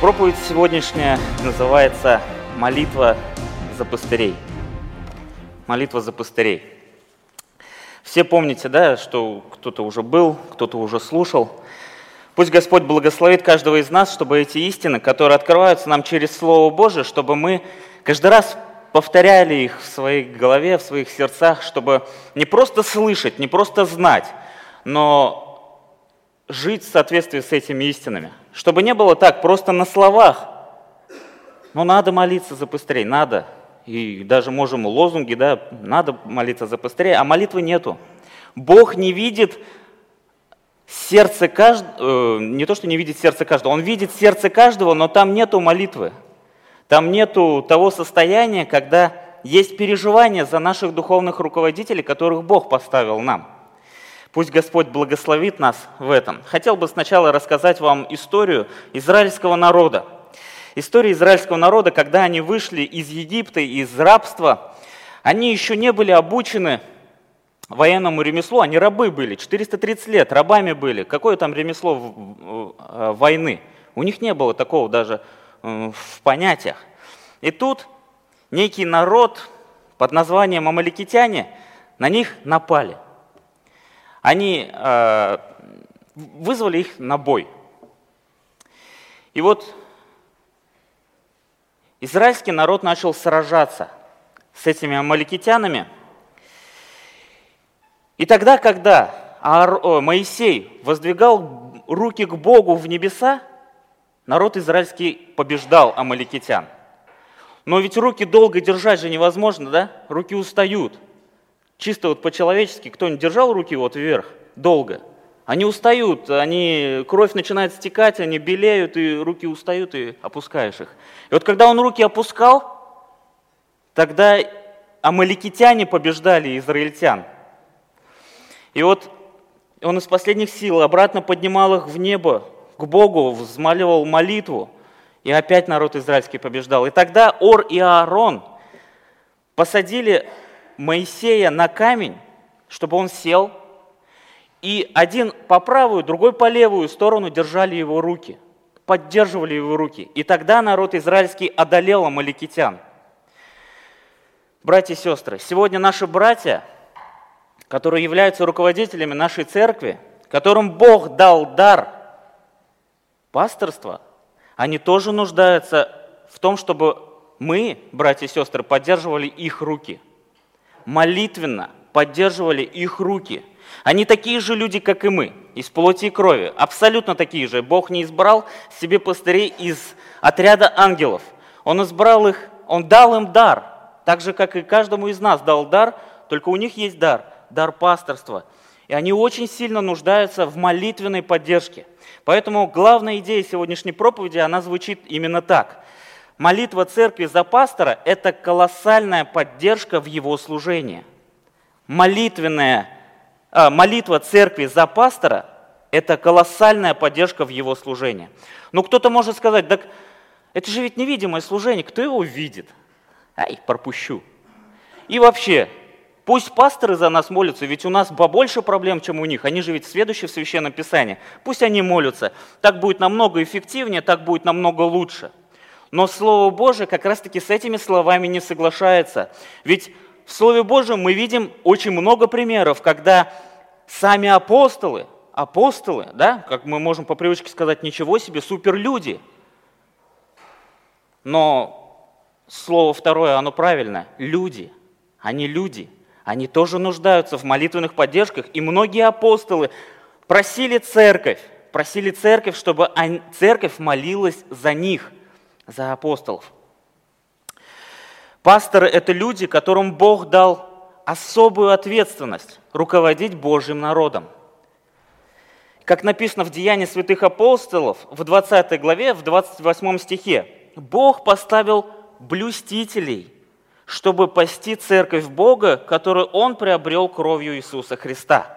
Проповедь сегодняшняя называется «Молитва за пастырей». Молитва за пастырей. Все помните, да, что кто-то уже был, кто-то уже слушал. Пусть Господь благословит каждого из нас, чтобы эти истины, которые открываются нам через Слово Божие, чтобы мы каждый раз повторяли их в своей голове, в своих сердцах, чтобы не просто слышать, не просто знать, но жить в соответствии с этими истинами. Чтобы не было так, просто на словах. Но надо молиться за пастырей, надо. И даже можем лозунги, да, надо молиться за пастырей, а молитвы нету. Бог не видит сердце каждого, э, не то, что не видит сердце каждого, Он видит сердце каждого, но там нету молитвы. Там нету того состояния, когда есть переживание за наших духовных руководителей, которых Бог поставил нам. Пусть Господь благословит нас в этом. Хотел бы сначала рассказать вам историю израильского народа. История израильского народа, когда они вышли из Египта, из рабства, они еще не были обучены военному ремеслу, они рабы были, 430 лет рабами были. Какое там ремесло э, войны? У них не было такого даже в понятиях. И тут некий народ под названием Амаликитяне на них напали – они э, вызвали их на бой. И вот израильский народ начал сражаться с этими амаликитянами. И тогда, когда Моисей воздвигал руки к Богу в небеса, народ израильский побеждал амаликитян. Но ведь руки долго держать же невозможно, да? Руки устают – чисто вот по-человечески, кто-нибудь держал руки вот вверх долго? Они устают, они, кровь начинает стекать, они белеют, и руки устают, и опускаешь их. И вот когда он руки опускал, тогда амаликитяне побеждали израильтян. И вот он из последних сил обратно поднимал их в небо, к Богу, взмаливал молитву, и опять народ израильский побеждал. И тогда Ор и Аарон посадили Моисея на камень, чтобы он сел, и один по правую, другой по левую сторону держали его руки, поддерживали его руки. И тогда народ израильский одолел амаликитян. Братья и сестры, сегодня наши братья, которые являются руководителями нашей церкви, которым Бог дал дар пасторства, они тоже нуждаются в том, чтобы мы, братья и сестры, поддерживали их руки – молитвенно поддерживали их руки. Они такие же люди, как и мы, из плоти и крови, абсолютно такие же. Бог не избрал себе пастырей из отряда ангелов. Он избрал их, Он дал им дар, так же, как и каждому из нас дал дар, только у них есть дар, дар пасторства. И они очень сильно нуждаются в молитвенной поддержке. Поэтому главная идея сегодняшней проповеди, она звучит именно так. Молитва церкви за пастора – это колоссальная поддержка в его служении. Молитвенная, а, молитва церкви за пастора – это колоссальная поддержка в его служении. Но кто-то может сказать, так это же ведь невидимое служение, кто его видит? Ай, пропущу. И вообще, Пусть пасторы за нас молятся, ведь у нас побольше проблем, чем у них. Они же ведь следующие в Священном Писании. Пусть они молятся. Так будет намного эффективнее, так будет намного лучше. Но Слово Божие как раз-таки с этими словами не соглашается. Ведь в Слове Божьем мы видим очень много примеров, когда сами апостолы, апостолы, да, как мы можем по привычке сказать, ничего себе, суперлюди. Но слово второе, оно правильное. Люди. Они люди. Они тоже нуждаются в молитвенных поддержках. И многие апостолы просили церковь, просили церковь, чтобы церковь молилась за них – за апостолов. Пасторы – это люди, которым Бог дал особую ответственность руководить Божьим народом. Как написано в Деянии святых апостолов в 20 главе, в 28 стихе, Бог поставил блюстителей, чтобы пасти церковь Бога, которую Он приобрел кровью Иисуса Христа.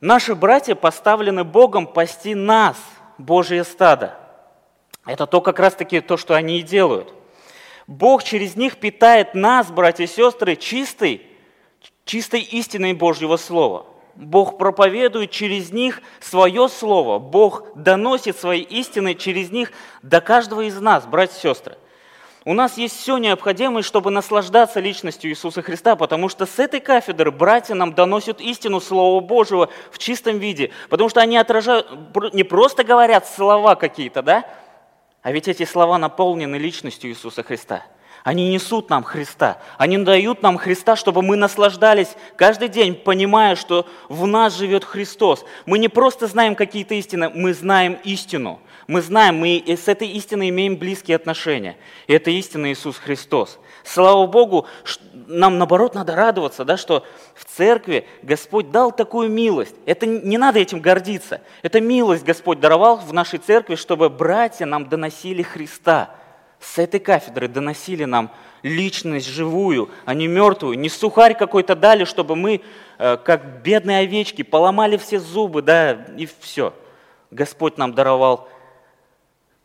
Наши братья поставлены Богом пасти нас, Божье стадо. Это то как раз-таки то, что они и делают. Бог через них питает нас, братья и сестры, чистой, чистой истиной Божьего Слова. Бог проповедует через них свое слово. Бог доносит свои истины через них до каждого из нас, братья и сестры. У нас есть все необходимое, чтобы наслаждаться личностью Иисуса Христа, потому что с этой кафедры братья нам доносят истину Слова Божьего в чистом виде, потому что они отражают, не просто говорят слова какие-то, да, а ведь эти слова наполнены личностью Иисуса Христа – они несут нам Христа. Они дают нам Христа, чтобы мы наслаждались каждый день, понимая, что в нас живет Христос. Мы не просто знаем какие-то истины, мы знаем истину. Мы знаем, мы с этой истиной имеем близкие отношения. И это истина Иисус Христос. Слава Богу, нам наоборот надо радоваться, да, что в церкви Господь дал такую милость. Это не надо этим гордиться. Это милость Господь даровал в нашей церкви, чтобы братья нам доносили Христа – с этой кафедры доносили нам личность живую, а не мертвую. Не сухарь какой-то дали, чтобы мы, э, как бедные овечки, поломали все зубы, да, и все. Господь нам даровал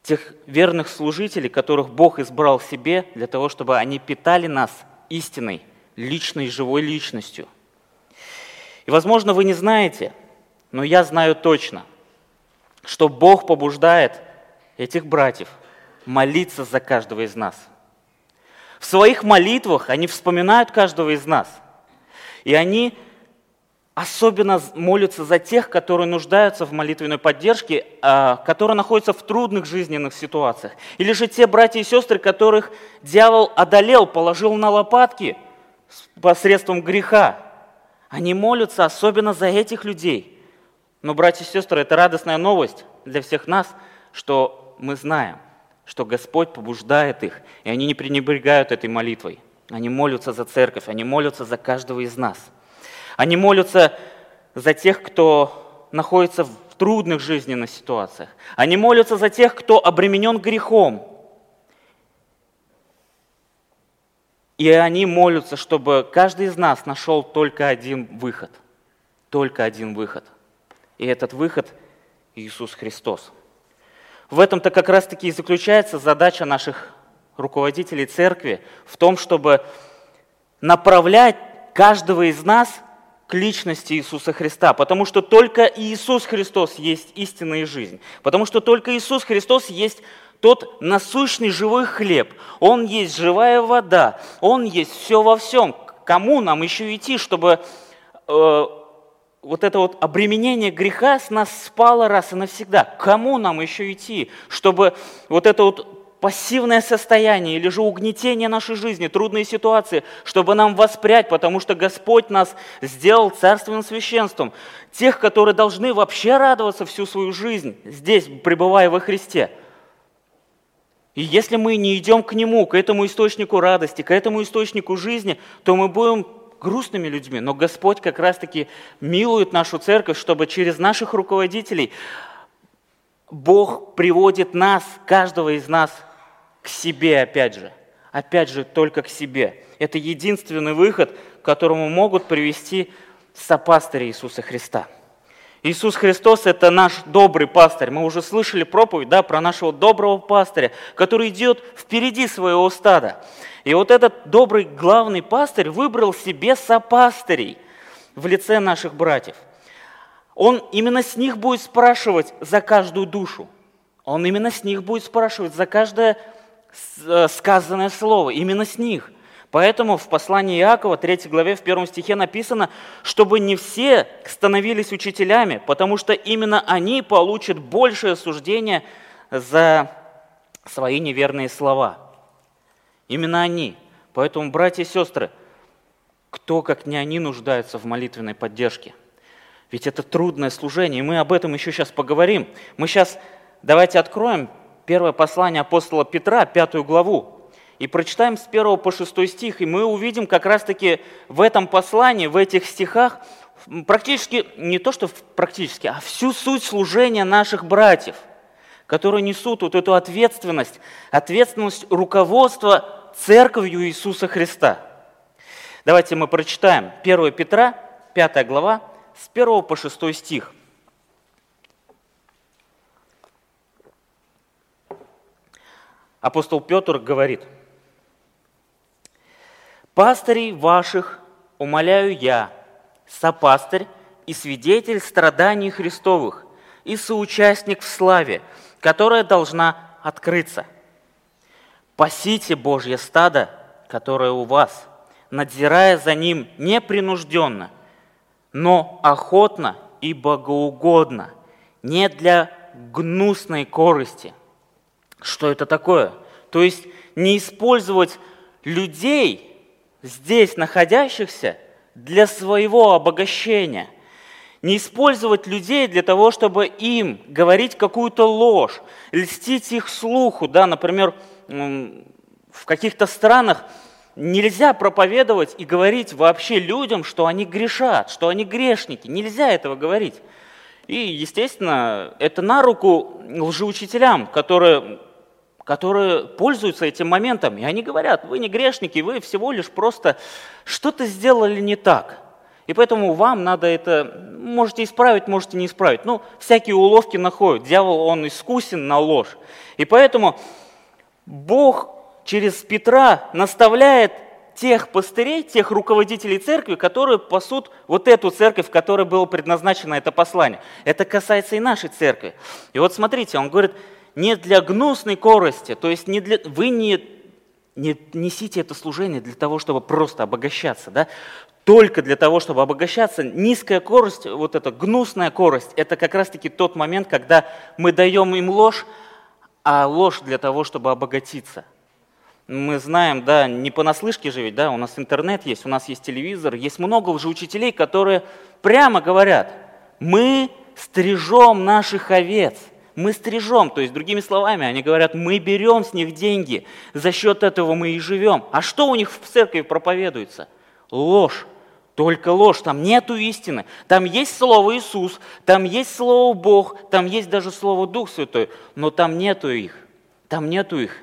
тех верных служителей, которых Бог избрал себе для того, чтобы они питали нас истиной, личной, живой личностью. И, возможно, вы не знаете, но я знаю точно, что Бог побуждает этих братьев – молиться за каждого из нас. В своих молитвах они вспоминают каждого из нас. И они особенно молятся за тех, которые нуждаются в молитвенной поддержке, а, которые находятся в трудных жизненных ситуациях. Или же те братья и сестры, которых дьявол одолел, положил на лопатки посредством греха. Они молятся особенно за этих людей. Но, братья и сестры, это радостная новость для всех нас, что мы знаем, что Господь побуждает их, и они не пренебрегают этой молитвой. Они молятся за церковь, они молятся за каждого из нас. Они молятся за тех, кто находится в трудных жизненных ситуациях. Они молятся за тех, кто обременен грехом. И они молятся, чтобы каждый из нас нашел только один выход. Только один выход. И этот выход – Иисус Христос. В этом-то как раз-таки и заключается задача наших руководителей церкви, в том, чтобы направлять каждого из нас к личности Иисуса Христа, потому что только Иисус Христос есть истинная жизнь, потому что только Иисус Христос есть тот насущный живой хлеб, Он есть живая вода, Он есть все во всем. Кому нам еще идти, чтобы э, вот это вот обременение греха с нас спало раз и навсегда. Кому нам еще идти, чтобы вот это вот пассивное состояние или же угнетение нашей жизни, трудные ситуации, чтобы нам воспрять, потому что Господь нас сделал царственным священством. Тех, которые должны вообще радоваться всю свою жизнь здесь, пребывая во Христе. И если мы не идем к Нему, к этому источнику радости, к этому источнику жизни, то мы будем грустными людьми, но Господь как раз-таки милует нашу церковь, чтобы через наших руководителей Бог приводит нас, каждого из нас, к себе опять же. Опять же, только к себе. Это единственный выход, к которому могут привести сопастыри Иисуса Христа – Иисус Христос – это наш добрый пастырь. Мы уже слышали проповедь да, про нашего доброго пастыря, который идет впереди своего стада. И вот этот добрый главный пастырь выбрал себе сопастырей в лице наших братьев. Он именно с них будет спрашивать за каждую душу. Он именно с них будет спрашивать за каждое сказанное слово. Именно с них. Поэтому в послании Иакова, 3 главе, в первом стихе написано, чтобы не все становились учителями, потому что именно они получат большее суждение за свои неверные слова. Именно они. Поэтому, братья и сестры, кто, как не они, нуждается в молитвенной поддержке? Ведь это трудное служение, и мы об этом еще сейчас поговорим. Мы сейчас давайте откроем первое послание апостола Петра, пятую главу и прочитаем с 1 по 6 стих, и мы увидим как раз-таки в этом послании, в этих стихах, практически, не то что практически, а всю суть служения наших братьев, которые несут вот эту ответственность, ответственность руководства церковью Иисуса Христа. Давайте мы прочитаем 1 Петра, 5 глава, с 1 по 6 стих. Апостол Петр говорит – Пастырей ваших умоляю я, сопастырь и свидетель страданий Христовых, и соучастник в славе, которая должна открыться. Пасите Божье стадо, которое у вас, надзирая за ним непринужденно, но охотно и богоугодно, не для гнусной корысти. Что это такое? То есть не использовать людей, здесь находящихся, для своего обогащения. Не использовать людей для того, чтобы им говорить какую-то ложь, льстить их слуху. Да, например, в каких-то странах нельзя проповедовать и говорить вообще людям, что они грешат, что они грешники. Нельзя этого говорить. И, естественно, это на руку лжеучителям, которые которые пользуются этим моментом, и они говорят, вы не грешники, вы всего лишь просто что-то сделали не так. И поэтому вам надо это, можете исправить, можете не исправить. Ну, всякие уловки находят. Дьявол, он искусен на ложь. И поэтому Бог через Петра наставляет тех пастырей, тех руководителей церкви, которые пасут вот эту церковь, которой было предназначено это послание. Это касается и нашей церкви. И вот смотрите, он говорит, не для гнусной корости, то есть не для, вы не, не несите это служение для того, чтобы просто обогащаться, да? только для того, чтобы обогащаться. Низкая корость, вот эта гнусная корость, это как раз-таки тот момент, когда мы даем им ложь, а ложь для того, чтобы обогатиться. Мы знаем, да, не понаслышке же ведь, да, у нас интернет есть, у нас есть телевизор, есть много уже учителей, которые прямо говорят, мы стрижем наших овец – мы стрижем, то есть другими словами, они говорят, мы берем с них деньги, за счет этого мы и живем. А что у них в церкви проповедуется? Ложь. Только ложь, там нету истины. Там есть слово Иисус, там есть слово Бог, там есть даже слово Дух Святой, но там нету их. Там нету их.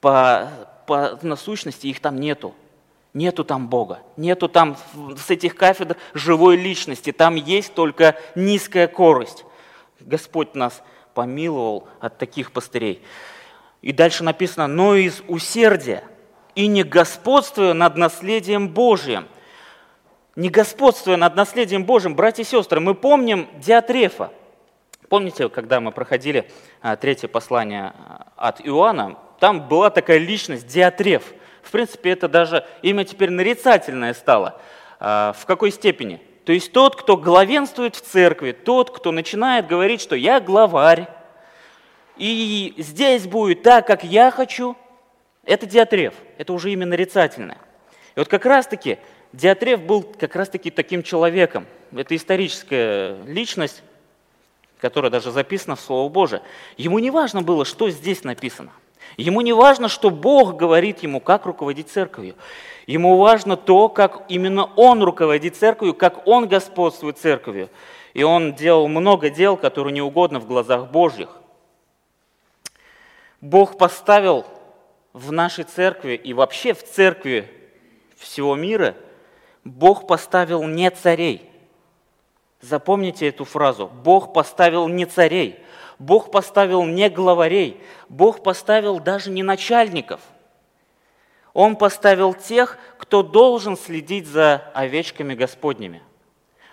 По, по насущности их там нету. Нету там Бога, нету там с этих кафедр живой личности, там есть только низкая корость. Господь нас помиловал от таких пастырей. И дальше написано, но из усердия и не господствуя над наследием Божиим. Не господствуя над наследием Божьим, братья и сестры, мы помним Диатрефа. Помните, когда мы проходили а, третье послание а, от Иоанна, там была такая личность Диатреф. В принципе, это даже имя теперь нарицательное стало. А, в какой степени? То есть тот, кто главенствует в церкви, тот, кто начинает говорить, что я главарь, и здесь будет так, как я хочу, это диатреф, это уже именно нарицательное. И вот как раз-таки Диатреф был как раз-таки таким человеком. Это историческая личность, которая даже записана в Слово Божие. Ему не важно было, что здесь написано. Ему не важно, что Бог говорит ему, как руководить церковью. Ему важно то, как именно он руководит церковью, как он господствует церковью. И он делал много дел, которые не угодно в глазах Божьих. Бог поставил в нашей церкви и вообще в церкви всего мира, Бог поставил не царей. Запомните эту фразу. Бог поставил не царей. Бог поставил не главарей. Бог поставил даже не начальников – он поставил тех, кто должен следить за овечками Господними.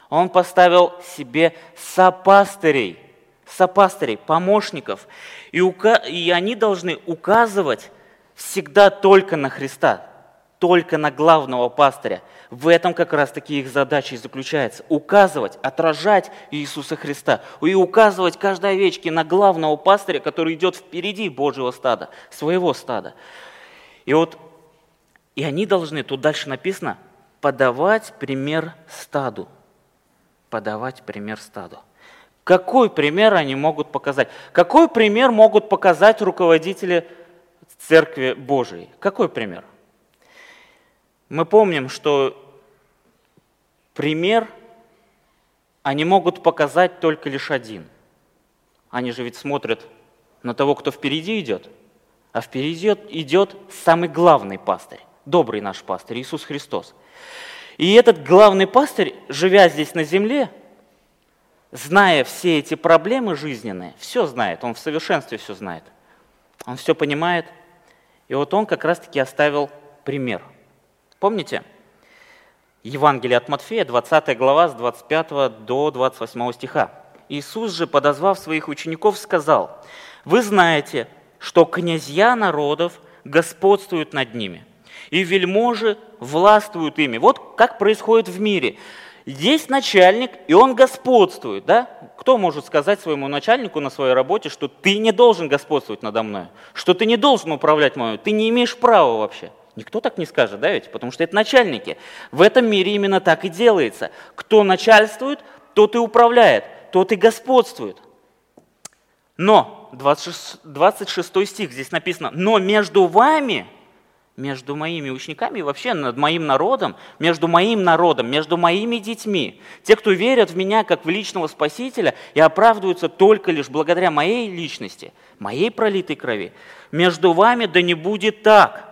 Он поставил себе сопастырей, сопастырей, помощников. И, ука... и они должны указывать всегда только на Христа, только на главного пастыря. В этом как раз-таки их задача и заключается. Указывать, отражать Иисуса Христа. И указывать каждой овечке на главного пастыря, который идет впереди Божьего стада, своего стада. И вот и они должны, тут дальше написано, подавать пример стаду. Подавать пример стаду. Какой пример они могут показать? Какой пример могут показать руководители Церкви Божией? Какой пример? Мы помним, что пример они могут показать только лишь один. Они же ведь смотрят на того, кто впереди идет, а впереди идет самый главный пастырь добрый наш пастырь, Иисус Христос. И этот главный пастырь, живя здесь на земле, зная все эти проблемы жизненные, все знает, он в совершенстве все знает, он все понимает. И вот он как раз-таки оставил пример. Помните, Евангелие от Матфея, 20 глава, с 25 до 28 стиха. Иисус же, подозвав своих учеников, сказал, «Вы знаете, что князья народов господствуют над ними, и вельможи властвуют ими». Вот как происходит в мире. Есть начальник, и он господствует, да? Кто может сказать своему начальнику на своей работе, что ты не должен господствовать надо мной, что ты не должен управлять мною, ты не имеешь права вообще? Никто так не скажет, да ведь? Потому что это начальники. В этом мире именно так и делается. Кто начальствует, тот и управляет, тот и господствует. Но, 26, 26 стих здесь написано, но между вами, между моими учениками и вообще над моим народом, между моим народом, между моими детьми, те, кто верят в меня как в личного Спасителя и оправдываются только лишь благодаря моей личности, моей пролитой крови, между вами да не будет так –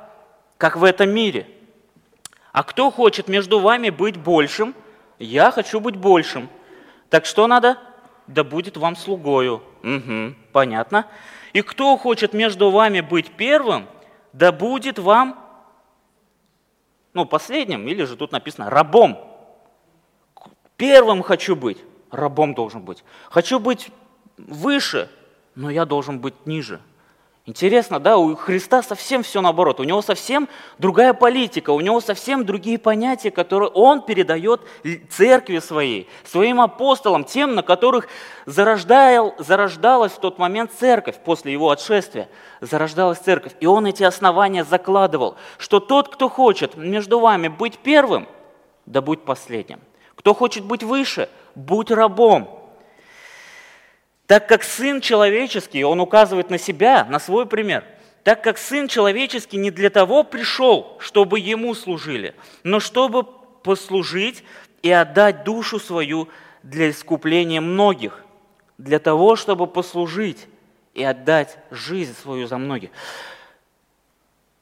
как в этом мире. А кто хочет между вами быть большим? Я хочу быть большим. Так что надо? Да будет вам слугою. Угу, понятно. И кто хочет между вами быть первым? Да будет вам, ну, последним, или же тут написано, рабом. Первым хочу быть, рабом должен быть. Хочу быть выше, но я должен быть ниже. Интересно, да, у Христа совсем все наоборот. У него совсем другая политика, у него совсем другие понятия, которые он передает церкви своей, своим апостолам, тем, на которых зарождал, зарождалась в тот момент церковь после его отшествия. Зарождалась церковь. И он эти основания закладывал, что тот, кто хочет между вами быть первым, да будь последним. Кто хочет быть выше, будь рабом. Так как Сын Человеческий, он указывает на себя, на свой пример, так как Сын Человеческий не для того пришел, чтобы Ему служили, но чтобы послужить и отдать душу свою для искупления многих, для того, чтобы послужить и отдать жизнь свою за многих.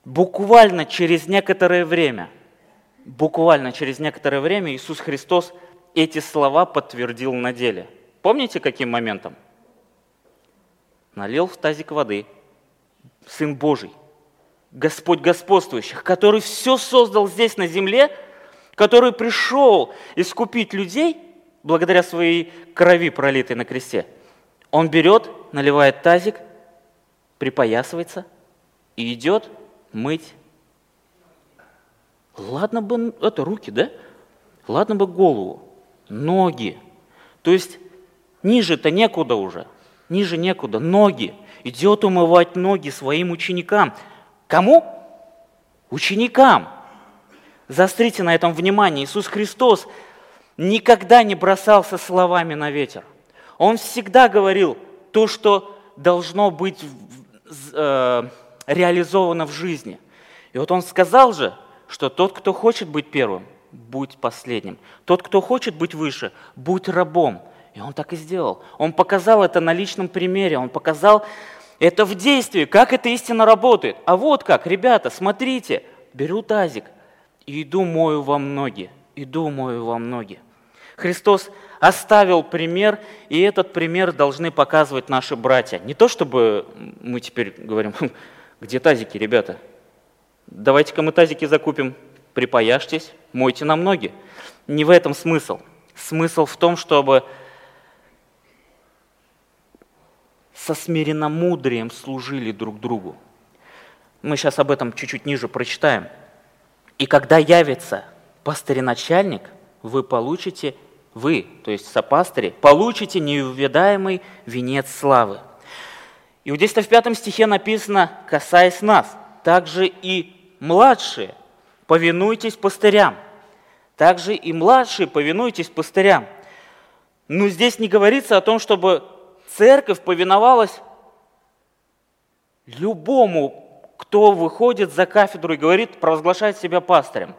Буквально через некоторое время, буквально через некоторое время Иисус Христос эти слова подтвердил на деле. Помните, каким моментом? Налил в тазик воды, Сын Божий, Господь господствующих, который все создал здесь на земле, который пришел искупить людей благодаря своей крови, пролитой на кресте. Он берет, наливает тазик, припоясывается и идет мыть. Ладно бы это руки, да? Ладно бы голову, ноги. То есть ниже-то некуда уже – ниже некуда, ноги. Идет умывать ноги своим ученикам. Кому? Ученикам. Заострите на этом внимание. Иисус Христос никогда не бросался словами на ветер. Он всегда говорил то, что должно быть э, реализовано в жизни. И вот он сказал же, что тот, кто хочет быть первым, будь последним. Тот, кто хочет быть выше, будь рабом. И он так и сделал. Он показал это на личном примере, он показал это в действии, как это истинно работает. А вот как, ребята, смотрите, беру тазик и иду мою вам ноги, иду мою вам ноги. Христос оставил пример, и этот пример должны показывать наши братья. Не то, чтобы мы теперь говорим, «Хм, где тазики, ребята? Давайте-ка мы тазики закупим, припаяшьтесь, мойте нам ноги. Не в этом смысл. Смысл в том, чтобы со смиренномудрием служили друг другу. Мы сейчас об этом чуть-чуть ниже прочитаем. И когда явится пастырь-начальник, вы получите, вы, то есть сопастыри, получите неувидаемый венец славы. И вот здесь-то в пятом стихе написано, касаясь нас, также и младшие, повинуйтесь пастырям. Также и младшие, повинуйтесь пастырям. Но здесь не говорится о том, чтобы церковь повиновалась любому, кто выходит за кафедру и говорит, провозглашает себя пастырем.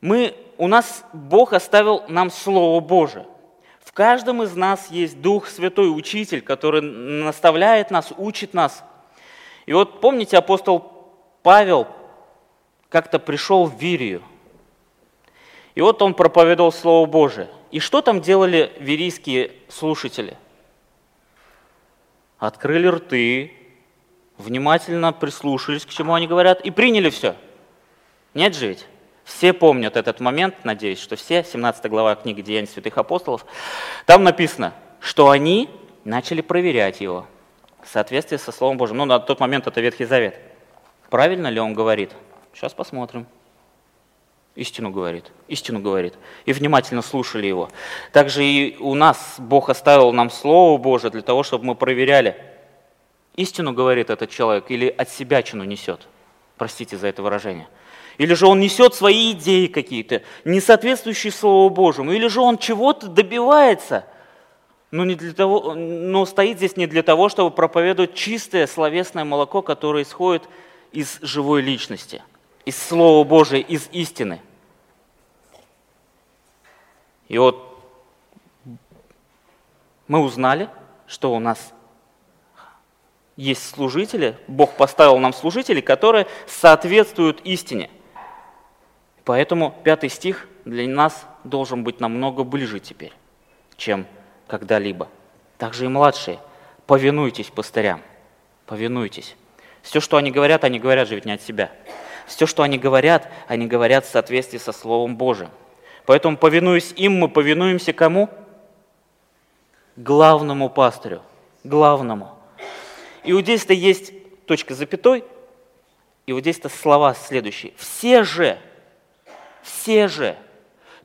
Мы, у нас Бог оставил нам Слово Божие. В каждом из нас есть Дух Святой, Учитель, который наставляет нас, учит нас. И вот помните, апостол Павел как-то пришел в Вирию. И вот он проповедовал Слово Божие. И что там делали вирийские слушатели? Открыли рты, внимательно прислушались, к чему они говорят, и приняли все. Нет же ведь? Все помнят этот момент, надеюсь, что все, 17 глава книги «Деяний святых апостолов». Там написано, что они начали проверять его в соответствии со Словом Божьим. Ну, на тот момент это Ветхий Завет. Правильно ли он говорит? Сейчас посмотрим. Истину говорит, истину говорит. И внимательно слушали его. Также и у нас Бог оставил нам Слово Божие для того, чтобы мы проверяли, истину говорит этот человек или от себя чину несет. Простите за это выражение. Или же он несет свои идеи какие-то, не соответствующие Слову Божьему. Или же он чего-то добивается, но, не для того, но стоит здесь не для того, чтобы проповедовать чистое словесное молоко, которое исходит из живой личности, из Слова Божия, из истины. И вот мы узнали, что у нас есть служители, Бог поставил нам служителей, которые соответствуют истине – Поэтому пятый стих для нас должен быть намного ближе теперь, чем когда-либо. Также и младшие, повинуйтесь пастырям, повинуйтесь. Все, что они говорят, они говорят же ведь не от себя. Все, что они говорят, они говорят в соответствии со Словом Божиим. Поэтому, повинуясь им, мы повинуемся кому? Главному пастырю, главному. И вот здесь-то есть точка запятой, и вот здесь-то слова следующие. Все же, все же.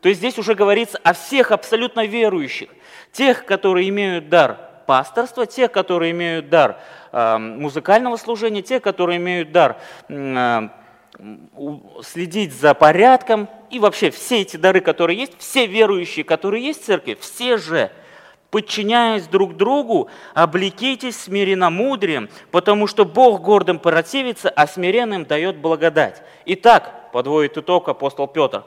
То есть здесь уже говорится о всех абсолютно верующих, тех, которые имеют дар пасторства, тех, которые имеют дар э, музыкального служения, тех, которые имеют дар э, следить за порядком, и вообще все эти дары, которые есть, все верующие, которые есть в церкви, все же, подчиняясь друг другу, облекитесь смиренно-мудрием, потому что Бог гордым противится, а смиренным дает благодать. Итак, подводит итог апостол Петр.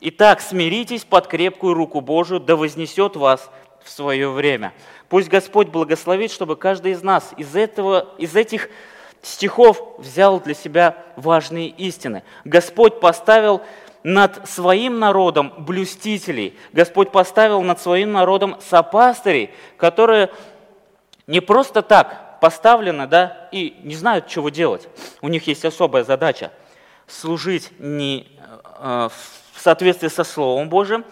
Итак, смиритесь под крепкую руку Божию, да вознесет вас в свое время. Пусть Господь благословит, чтобы каждый из нас из, этого, из этих стихов взял для себя важные истины. Господь поставил над своим народом блюстителей. Господь поставил над своим народом сопастырей, которые не просто так поставлены, да, и не знают, чего делать. У них есть особая задача – служить не э, в соответствии со Словом Божьим,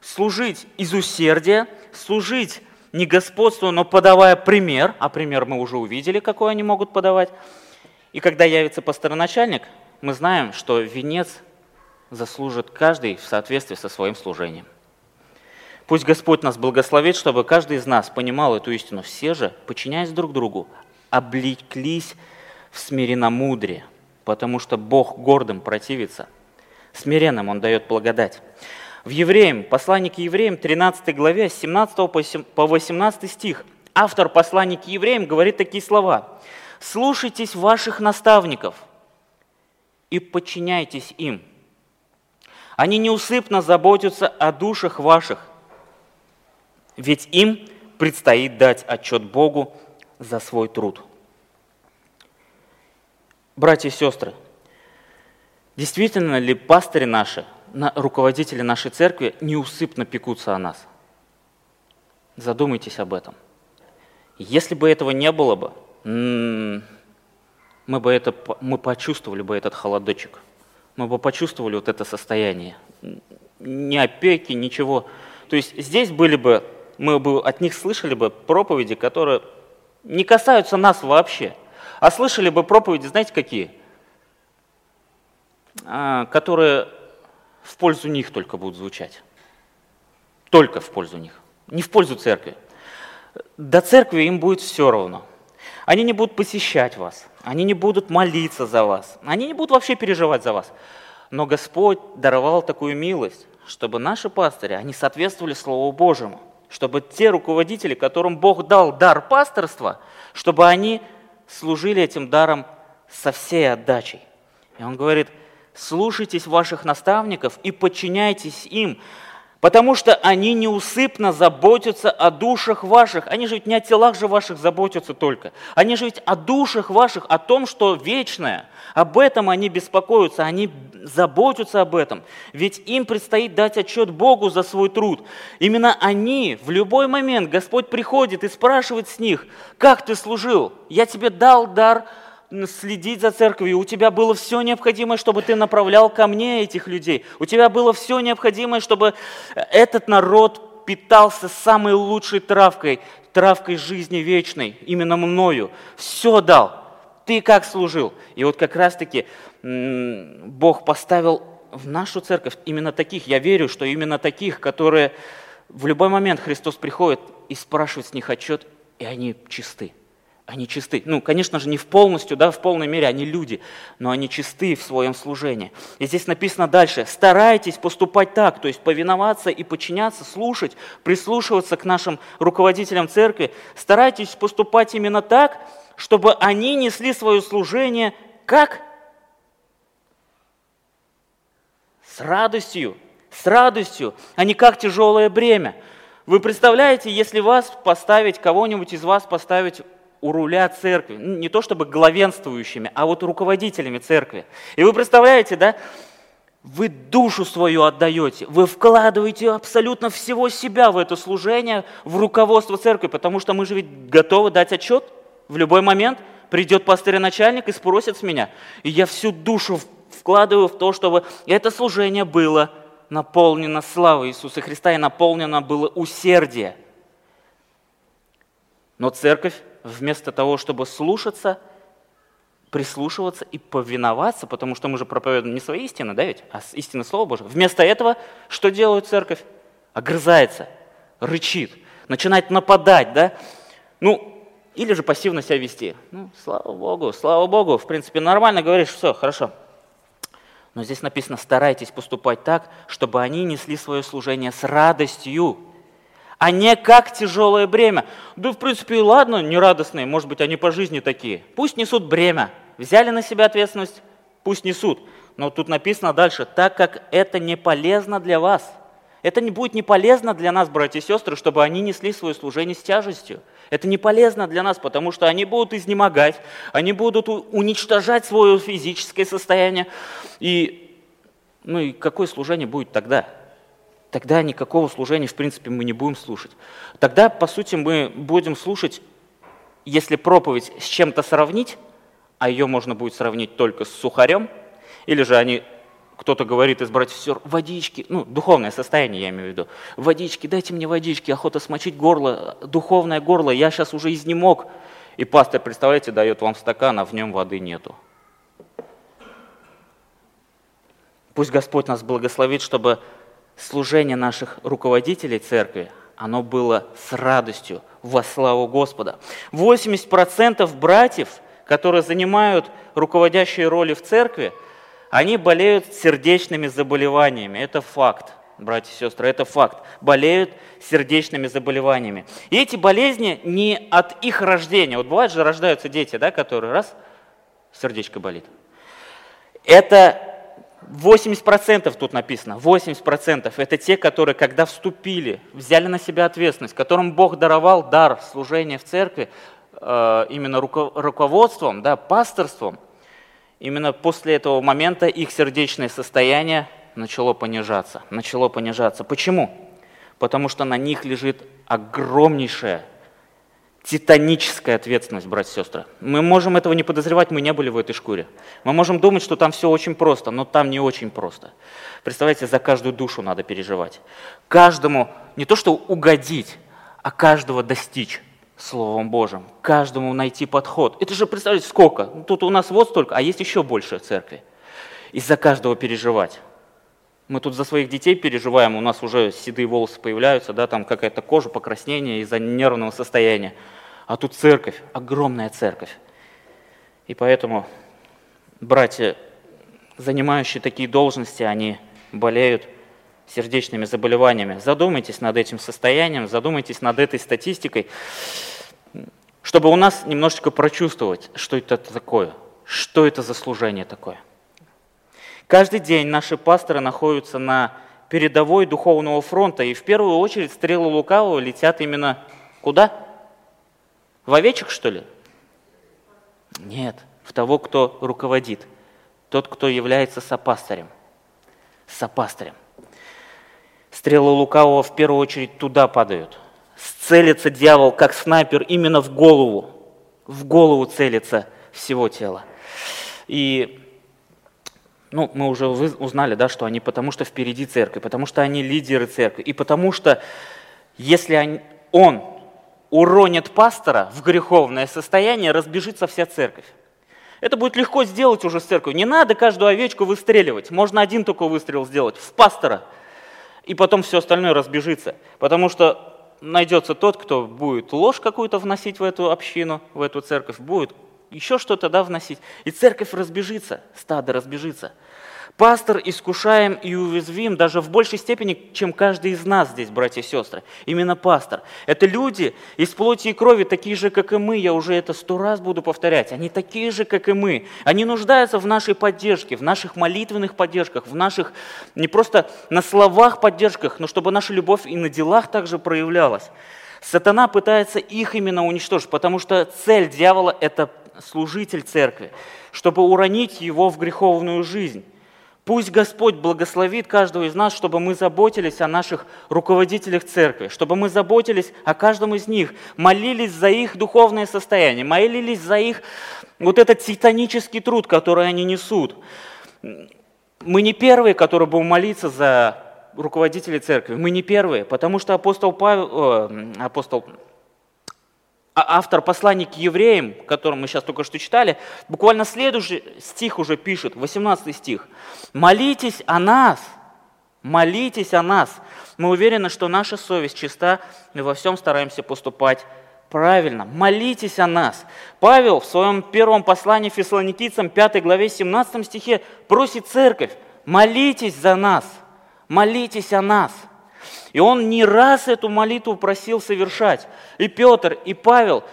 служить из усердия, служить не господству, но подавая пример, а пример мы уже увидели, какой они могут подавать. И когда явится пастороначальник, мы знаем, что венец заслужит каждый в соответствии со своим служением. Пусть Господь нас благословит, чтобы каждый из нас понимал эту истину. Все же, подчиняясь друг другу, облеклись в смиренномудрие, потому что Бог гордым противится, смиренным Он дает благодать. В Евреям, послании Евреям, 13 главе, с 17 по 18 стих, автор послания Евреям говорит такие слова. «Слушайтесь ваших наставников и подчиняйтесь им. Они неусыпно заботятся о душах ваших, ведь им предстоит дать отчет Богу за свой труд». Братья и сестры, действительно ли пастыри наши, руководители нашей церкви неусыпно пекутся о нас? Задумайтесь об этом. Если бы этого не было бы, мы бы это, мы почувствовали бы этот холодочек, мы бы почувствовали вот это состояние. Ни опеки, ничего. То есть здесь были бы, мы бы от них слышали бы проповеди, которые не касаются нас вообще – а слышали бы проповеди, знаете какие? А, которые в пользу них только будут звучать. Только в пользу них. Не в пользу церкви. До церкви им будет все равно. Они не будут посещать вас, они не будут молиться за вас, они не будут вообще переживать за вас. Но Господь даровал такую милость, чтобы наши пастыри, они соответствовали Слову Божьему, чтобы те руководители, которым Бог дал дар пасторства, чтобы они служили этим даром со всей отдачей. И он говорит, слушайтесь ваших наставников и подчиняйтесь им, потому что они неусыпно заботятся о душах ваших. Они же ведь не о телах же ваших заботятся только. Они же ведь о душах ваших, о том, что вечное. Об этом они беспокоятся, они заботятся об этом. Ведь им предстоит дать отчет Богу за свой труд. Именно они в любой момент, Господь приходит и спрашивает с них, как ты служил? Я тебе дал дар следить за церковью, у тебя было все необходимое, чтобы ты направлял ко мне этих людей. У тебя было все необходимое, чтобы этот народ питался самой лучшей травкой, травкой жизни вечной, именно мною. Все дал. Ты как служил? И вот как раз-таки Бог поставил в нашу церковь именно таких. Я верю, что именно таких, которые в любой момент Христос приходит и спрашивает с них отчет, и они чисты. Они чисты. Ну, конечно же, не в полностью, да, в полной мере, они люди, но они чисты в своем служении. И здесь написано дальше, старайтесь поступать так, то есть повиноваться и подчиняться, слушать, прислушиваться к нашим руководителям церкви. Старайтесь поступать именно так, чтобы они несли свое служение как? С радостью, с радостью, а не как тяжелое бремя. Вы представляете, если вас поставить, кого-нибудь из вас поставить у руля церкви, не то чтобы главенствующими, а вот руководителями церкви. И вы представляете, да, вы душу свою отдаете, вы вкладываете абсолютно всего себя в это служение, в руководство церкви, потому что мы же ведь готовы дать отчет в любой момент. Придет пастырь начальник и спросит с меня. И я всю душу вкладываю в то, чтобы это служение было наполнено славой Иисуса Христа и наполнено было усердие. Но церковь, вместо того, чтобы слушаться, прислушиваться и повиноваться, потому что мы же проповедуем не свои истины, да ведь, а истины Слова Божьего. Вместо этого что делает церковь? Огрызается, рычит, начинает нападать, да? Ну, или же пассивно себя вести. Ну, слава Богу, слава Богу, в принципе, нормально говоришь, все, хорошо. Но здесь написано, старайтесь поступать так, чтобы они несли свое служение с радостью, а не как тяжелое бремя. Да, в принципе, и ладно, нерадостные, может быть, они по жизни такие. Пусть несут бремя. Взяли на себя ответственность, пусть несут. Но тут написано дальше, так как это не полезно для вас. Это не будет не полезно для нас, братья и сестры, чтобы они несли свое служение с тяжестью. Это не полезно для нас, потому что они будут изнемогать, они будут уничтожать свое физическое состояние. И, ну и какое служение будет тогда? Тогда никакого служения, в принципе, мы не будем слушать. Тогда, по сути, мы будем слушать, если проповедь с чем-то сравнить, а ее можно будет сравнить только с сухарем, или же они кто-то говорит из братьев сестер, водички, ну, духовное состояние я имею в виду, водички, дайте мне водички, охота смочить горло, духовное горло, я сейчас уже изнемог. И пастор, представляете, дает вам стакан, а в нем воды нету. Пусть Господь нас благословит, чтобы служение наших руководителей церкви, оно было с радостью, во славу Господа. 80% братьев, которые занимают руководящие роли в церкви, они болеют сердечными заболеваниями. Это факт, братья и сестры, это факт. Болеют сердечными заболеваниями. И эти болезни не от их рождения. Вот бывает же рождаются дети, да, которые раз, сердечко болит. Это 80% тут написано, 80% это те, которые, когда вступили, взяли на себя ответственность, которым Бог даровал дар служения в церкви, э, именно руководством, да, пасторством – именно после этого момента их сердечное состояние начало понижаться. Начало понижаться. Почему? Потому что на них лежит огромнейшая титаническая ответственность, братья и сестры. Мы можем этого не подозревать, мы не были в этой шкуре. Мы можем думать, что там все очень просто, но там не очень просто. Представляете, за каждую душу надо переживать. Каждому не то что угодить, а каждого достичь. Словом Божьим, каждому найти подход. Это же, представляете, сколько? Тут у нас вот столько, а есть еще больше церкви. Из-за каждого переживать. Мы тут за своих детей переживаем, у нас уже седые волосы появляются, да, там какая-то кожа, покраснение из-за нервного состояния. А тут церковь, огромная церковь. И поэтому братья, занимающие такие должности, они болеют сердечными заболеваниями. Задумайтесь над этим состоянием, задумайтесь над этой статистикой чтобы у нас немножечко прочувствовать, что это такое, что это за служение такое. Каждый день наши пасторы находятся на передовой духовного фронта, и в первую очередь стрелы лукавого летят именно куда? В овечек, что ли? Нет, в того, кто руководит, тот, кто является сопастырем. Сопастырем. Стрелы лукавого в первую очередь туда падают целится дьявол, как снайпер, именно в голову. В голову целится всего тела. И ну, мы уже узнали, да, что они потому что впереди церкви, потому что они лидеры церкви, и потому что если они, он уронит пастора в греховное состояние, разбежится вся церковь. Это будет легко сделать уже с церковью. Не надо каждую овечку выстреливать. Можно один только выстрел сделать в пастора. И потом все остальное разбежится. Потому что найдется тот, кто будет ложь какую-то вносить в эту общину, в эту церковь, будет еще что-то да, вносить. И церковь разбежится, стадо разбежится. Пастор искушаем и уязвим даже в большей степени, чем каждый из нас здесь, братья и сестры. Именно пастор. Это люди из плоти и крови, такие же, как и мы. Я уже это сто раз буду повторять. Они такие же, как и мы. Они нуждаются в нашей поддержке, в наших молитвенных поддержках, в наших не просто на словах поддержках, но чтобы наша любовь и на делах также проявлялась. Сатана пытается их именно уничтожить, потому что цель дьявола – это служитель церкви, чтобы уронить его в греховную жизнь. Пусть Господь благословит каждого из нас, чтобы мы заботились о наших руководителях церкви, чтобы мы заботились о каждом из них, молились за их духовное состояние, молились за их вот этот титанический труд, который они несут. Мы не первые, которые будем молиться за руководителей церкви. Мы не первые, потому что апостол Павел, э, апостол автор послания к евреям, который мы сейчас только что читали, буквально следующий стих уже пишет, 18 стих. «Молитесь о нас, молитесь о нас». Мы уверены, что наша совесть чиста, и во всем стараемся поступать правильно. Молитесь о нас. Павел в своем первом послании фессалоникийцам, 5 главе 17 стихе, просит церковь, молитесь за нас, молитесь о нас – и он не раз эту молитву просил совершать. И Петр, и Павел,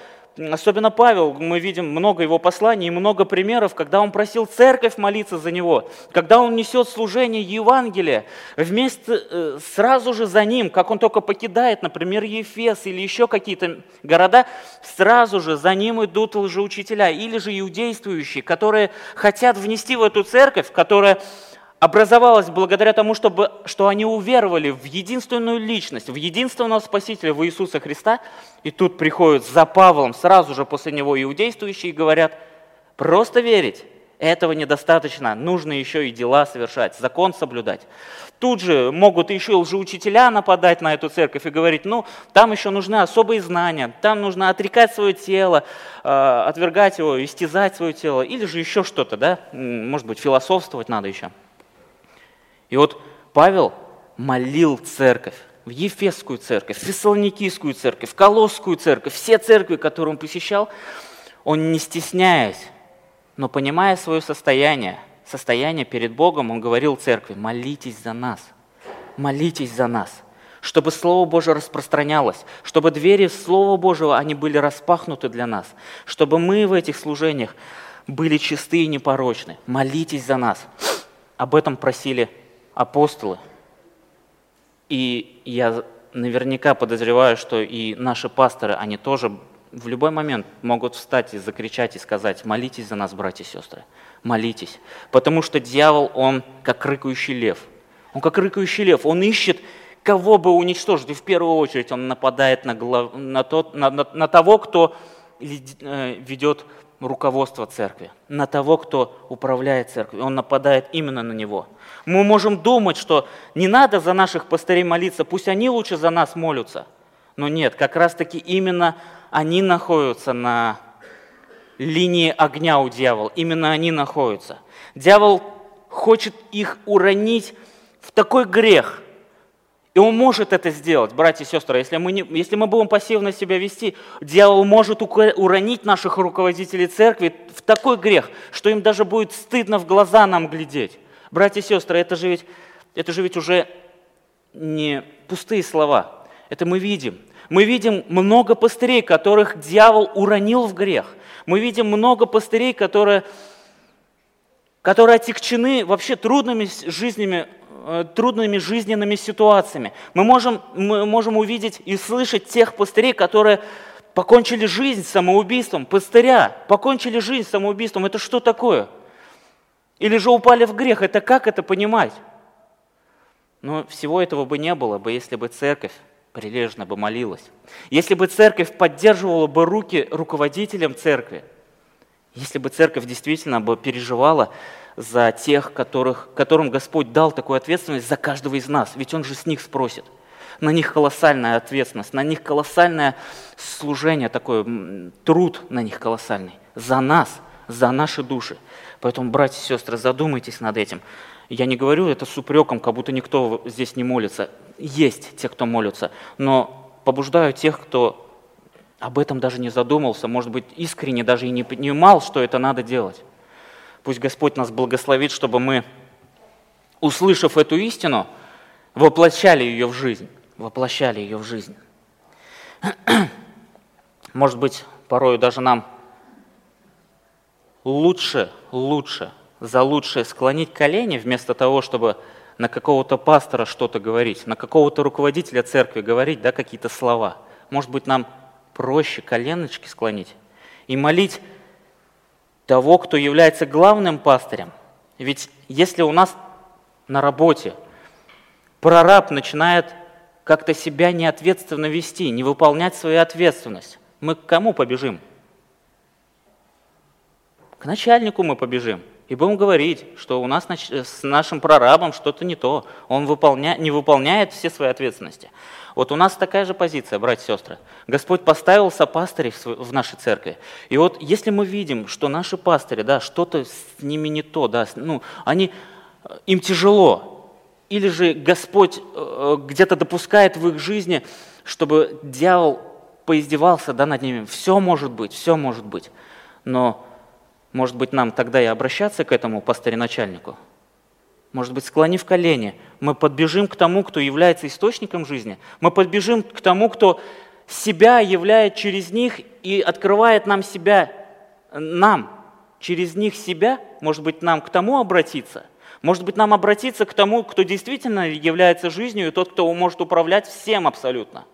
особенно Павел, мы видим много его посланий и много примеров, когда он просил церковь молиться за него, когда он несет служение Евангелия, вместе, э, сразу же за ним, как он только покидает, например, Ефес или еще какие-то города, сразу же за ним идут лжеучителя или же иудействующие, которые хотят внести в эту церковь, которая образовалась благодаря тому, чтобы, что они уверовали в единственную личность, в единственного Спасителя, в Иисуса Христа. И тут приходят за Павлом сразу же после него иудействующие и говорят, просто верить, этого недостаточно, нужно еще и дела совершать, закон соблюдать. Тут же могут еще лжеучителя нападать на эту церковь и говорить, ну, там еще нужны особые знания, там нужно отрекать свое тело, э, отвергать его, истязать свое тело, или же еще что-то, да, может быть, философствовать надо еще. И вот Павел молил церковь, в Ефесскую церковь, в Фессалоникийскую церковь, в Колосскую церковь, все церкви, которые он посещал, он не стесняясь, но понимая свое состояние, состояние перед Богом, он говорил церкви, молитесь за нас, молитесь за нас, чтобы Слово Божие распространялось, чтобы двери Слова Божьего, они были распахнуты для нас, чтобы мы в этих служениях были чисты и непорочны. Молитесь за нас. Об этом просили апостолы. И я наверняка подозреваю, что и наши пасторы, они тоже в любой момент могут встать и закричать и сказать, молитесь за нас, братья и сестры, молитесь. Потому что дьявол, он как рыкающий лев. Он как рыкающий лев, он ищет, кого бы уничтожить. И в первую очередь он нападает на, глав... на, тот, на, на, на того, кто э, ведет руководство церкви, на того, кто управляет церковью. Он нападает именно на него. Мы можем думать, что не надо за наших пастырей молиться, пусть они лучше за нас молятся. Но нет, как раз-таки именно они находятся на линии огня у дьявола. Именно они находятся. Дьявол хочет их уронить в такой грех – и он может это сделать, братья и сестры. Если мы, не, если мы будем пассивно себя вести, дьявол может уронить наших руководителей церкви в такой грех, что им даже будет стыдно в глаза нам глядеть. Братья и сестры, это же ведь, это же ведь уже не пустые слова. Это мы видим. Мы видим много пастырей, которых дьявол уронил в грех. Мы видим много пастырей, которые, которые отягчены вообще трудными жизнями трудными жизненными ситуациями. Мы можем, мы можем увидеть и слышать тех пастырей, которые покончили жизнь самоубийством. Пастыря покончили жизнь самоубийством. Это что такое? Или же упали в грех. Это как это понимать? Но всего этого бы не было бы, если бы церковь прилежно бы молилась. Если бы церковь поддерживала бы руки руководителям церкви. Если бы церковь действительно бы переживала за тех, которых, которым Господь дал такую ответственность за каждого из нас, ведь Он же с них спросит. На них колоссальная ответственность, на них колоссальное служение, такой труд на них колоссальный. За нас, за наши души. Поэтому, братья и сестры, задумайтесь над этим. Я не говорю это с упреком, как будто никто здесь не молится. Есть те, кто молится, но побуждаю тех, кто об этом даже не задумался, может быть, искренне даже и не понимал, что это надо делать. Пусть Господь нас благословит, чтобы мы, услышав эту истину, воплощали ее в жизнь. Воплощали ее в жизнь. Может быть, порой даже нам лучше, лучше, за лучшее склонить колени, вместо того, чтобы на какого-то пастора что-то говорить, на какого-то руководителя церкви говорить, да, какие-то слова. Может быть, нам проще коленочки склонить и молить того, кто является главным пастырем. Ведь если у нас на работе прораб начинает как-то себя неответственно вести, не выполнять свою ответственность, мы к кому побежим? К начальнику мы побежим и будем говорить, что у нас с нашим прорабом что-то не то, он выполня... не выполняет все свои ответственности. Вот у нас такая же позиция, братья и сестры. Господь поставил сопастырей в нашей церкви. И вот если мы видим, что наши пастыри, да, что-то с ними не то, да, ну, они, им тяжело, или же Господь э, где-то допускает в их жизни, чтобы дьявол поиздевался да, над ними. Все может быть, все может быть. Но, может быть, нам тогда и обращаться к этому пастыре-начальнику – может быть, склонив колени, мы подбежим к тому, кто является источником жизни. Мы подбежим к тому, кто себя являет через них и открывает нам себя, нам, через них себя, может быть, нам к тому обратиться. Может быть, нам обратиться к тому, кто действительно является жизнью, и тот, кто может управлять всем абсолютно.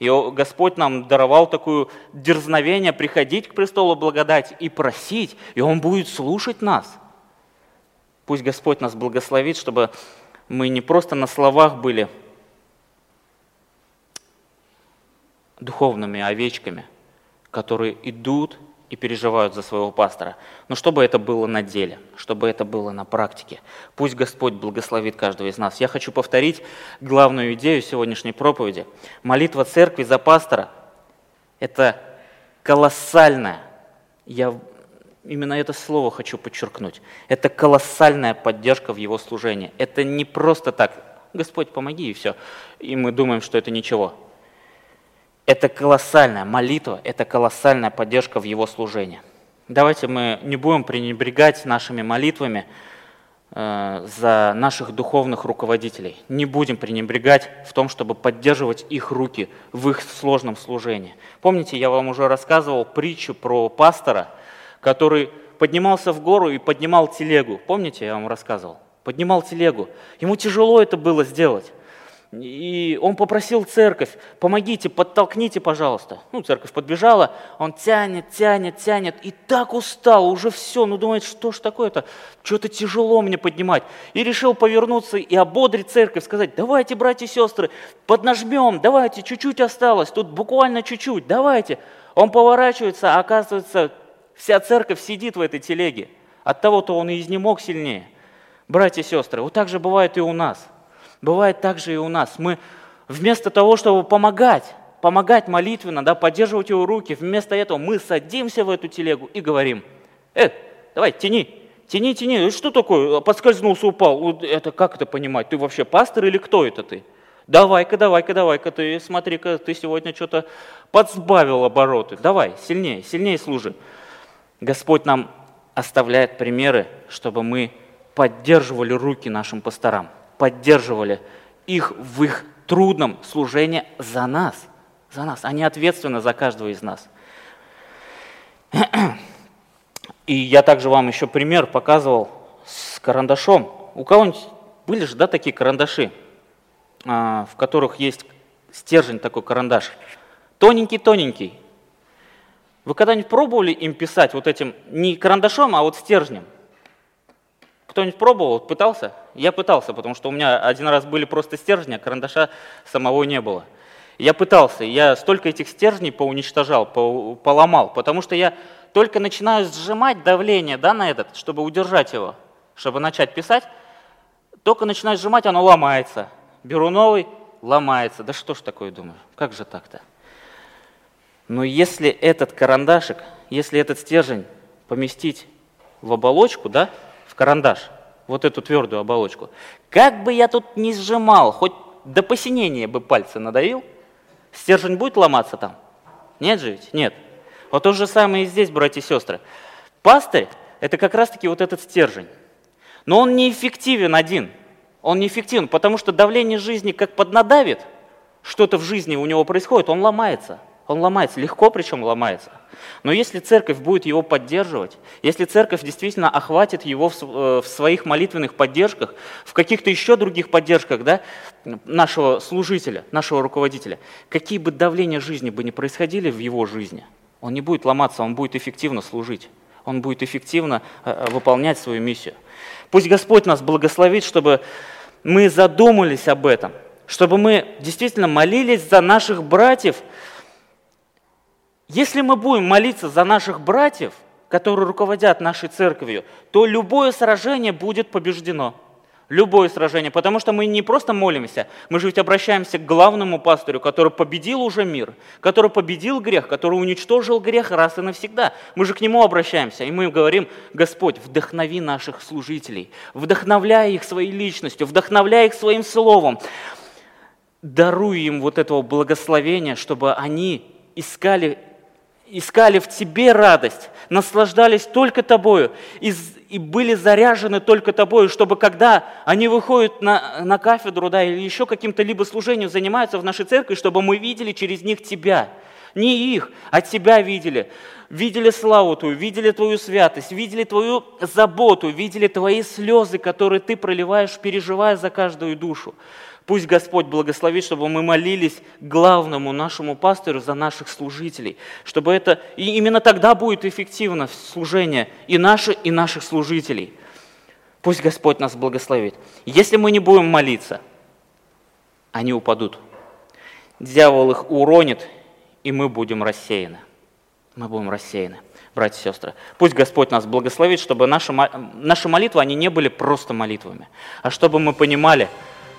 И Господь нам даровал такое дерзновение приходить к престолу благодати и просить, и Он будет слушать нас – Пусть Господь нас благословит, чтобы мы не просто на словах были духовными овечками, которые идут и переживают за своего пастора, но чтобы это было на деле, чтобы это было на практике. Пусть Господь благословит каждого из нас. Я хочу повторить главную идею сегодняшней проповеди. Молитва церкви за пастора – это колоссальная, я Именно это слово хочу подчеркнуть. Это колоссальная поддержка в его служении. Это не просто так, Господь, помоги, и все. И мы думаем, что это ничего. Это колоссальная молитва, это колоссальная поддержка в его служении. Давайте мы не будем пренебрегать нашими молитвами э, за наших духовных руководителей. Не будем пренебрегать в том, чтобы поддерживать их руки в их сложном служении. Помните, я вам уже рассказывал притчу про пастора – который поднимался в гору и поднимал телегу. Помните, я вам рассказывал? Поднимал телегу. Ему тяжело это было сделать. И он попросил церковь, помогите, подтолкните, пожалуйста. Ну, церковь подбежала, он тянет, тянет, тянет, и так устал, уже все, ну думает, что ж такое-то, что-то тяжело мне поднимать. И решил повернуться и ободрить церковь, сказать, давайте, братья и сестры, поднажмем, давайте, чуть-чуть осталось, тут буквально чуть-чуть, давайте. Он поворачивается, а оказывается, Вся церковь сидит в этой телеге. От того-то он и изнемог сильнее. Братья и сестры, вот так же бывает и у нас. Бывает так же и у нас. Мы вместо того, чтобы помогать, помогать молитвенно, да, поддерживать его руки, вместо этого мы садимся в эту телегу и говорим, э, давай, тяни, тяни, тяни, что такое, подскользнулся, упал, это как это понимать, ты вообще пастор или кто это ты? Давай-ка, давай-ка, давай-ка, ты смотри-ка, ты сегодня что-то подсбавил обороты, давай, сильнее, сильнее служи. Господь нам оставляет примеры, чтобы мы поддерживали руки нашим пасторам, поддерживали их в их трудном служении за нас, за нас. Они ответственны за каждого из нас. И я также вам еще пример показывал с карандашом. У кого-нибудь были же, да, такие карандаши, а, в которых есть стержень такой карандаш. Тоненький-тоненький, вы когда-нибудь пробовали им писать вот этим не карандашом, а вот стержнем? Кто-нибудь пробовал, пытался? Я пытался, потому что у меня один раз были просто стержни, а карандаша самого не было. Я пытался, я столько этих стержней поуничтожал, поломал, потому что я только начинаю сжимать давление да, на этот, чтобы удержать его, чтобы начать писать, только начинаю сжимать, оно ломается. Беру новый, ломается. Да что ж такое, думаю, как же так-то? Но если этот карандашик, если этот стержень поместить в оболочку, да, карандаш, вот эту твердую оболочку, как бы я тут ни сжимал, хоть до посинения бы пальцы надавил, стержень будет ломаться там? Нет же ведь? Нет. Вот то же самое и здесь, братья и сестры. Пастырь – это как раз-таки вот этот стержень. Но он неэффективен один. Он неэффективен, потому что давление жизни как поднадавит, что-то в жизни у него происходит, он ломается – он ломается, легко причем ломается. Но если церковь будет его поддерживать, если церковь действительно охватит его в, э, своих молитвенных поддержках, в каких-то еще других поддержках да, нашего служителя, нашего руководителя, какие бы давления жизни бы ни происходили в его жизни, он не будет ломаться, он будет эффективно служить, он будет эффективно э, э, выполнять свою миссию. Пусть Господь нас благословит, чтобы мы задумались об этом, чтобы мы действительно молились за наших братьев, если мы будем молиться за наших братьев, которые руководят нашей церковью, то любое сражение будет побеждено. Любое сражение, потому что мы не просто молимся, мы же ведь обращаемся к главному пастырю, который победил уже мир, который победил грех, который уничтожил грех раз и навсегда. Мы же к нему обращаемся, и мы говорим, Господь, вдохнови наших служителей, вдохновляй их своей личностью, вдохновляй их своим словом, даруй им вот этого благословения, чтобы они искали искали в тебе радость, наслаждались только тобою и, были заряжены только тобою, чтобы когда они выходят на, на кафедру да, или еще каким-то либо служением занимаются в нашей церкви, чтобы мы видели через них тебя. Не их, а тебя видели. Видели славу Твою, видели Твою святость, видели Твою заботу, видели Твои слезы, которые Ты проливаешь, переживая за каждую душу. Пусть Господь благословит, чтобы мы молились главному нашему пастырю за наших служителей, чтобы это, и именно тогда будет эффективно служение и наше, и наших служителей. Пусть Господь нас благословит. Если мы не будем молиться, они упадут. Дьявол их уронит, и мы будем рассеяны. Мы будем рассеяны, братья и сестры. Пусть Господь нас благословит, чтобы наши, наши молитвы, они не были просто молитвами, а чтобы мы понимали,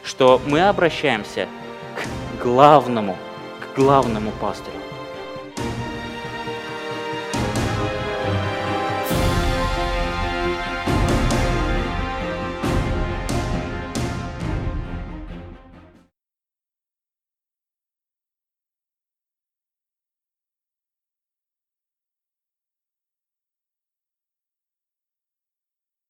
что мы обращаемся к главному, к главному пастырю.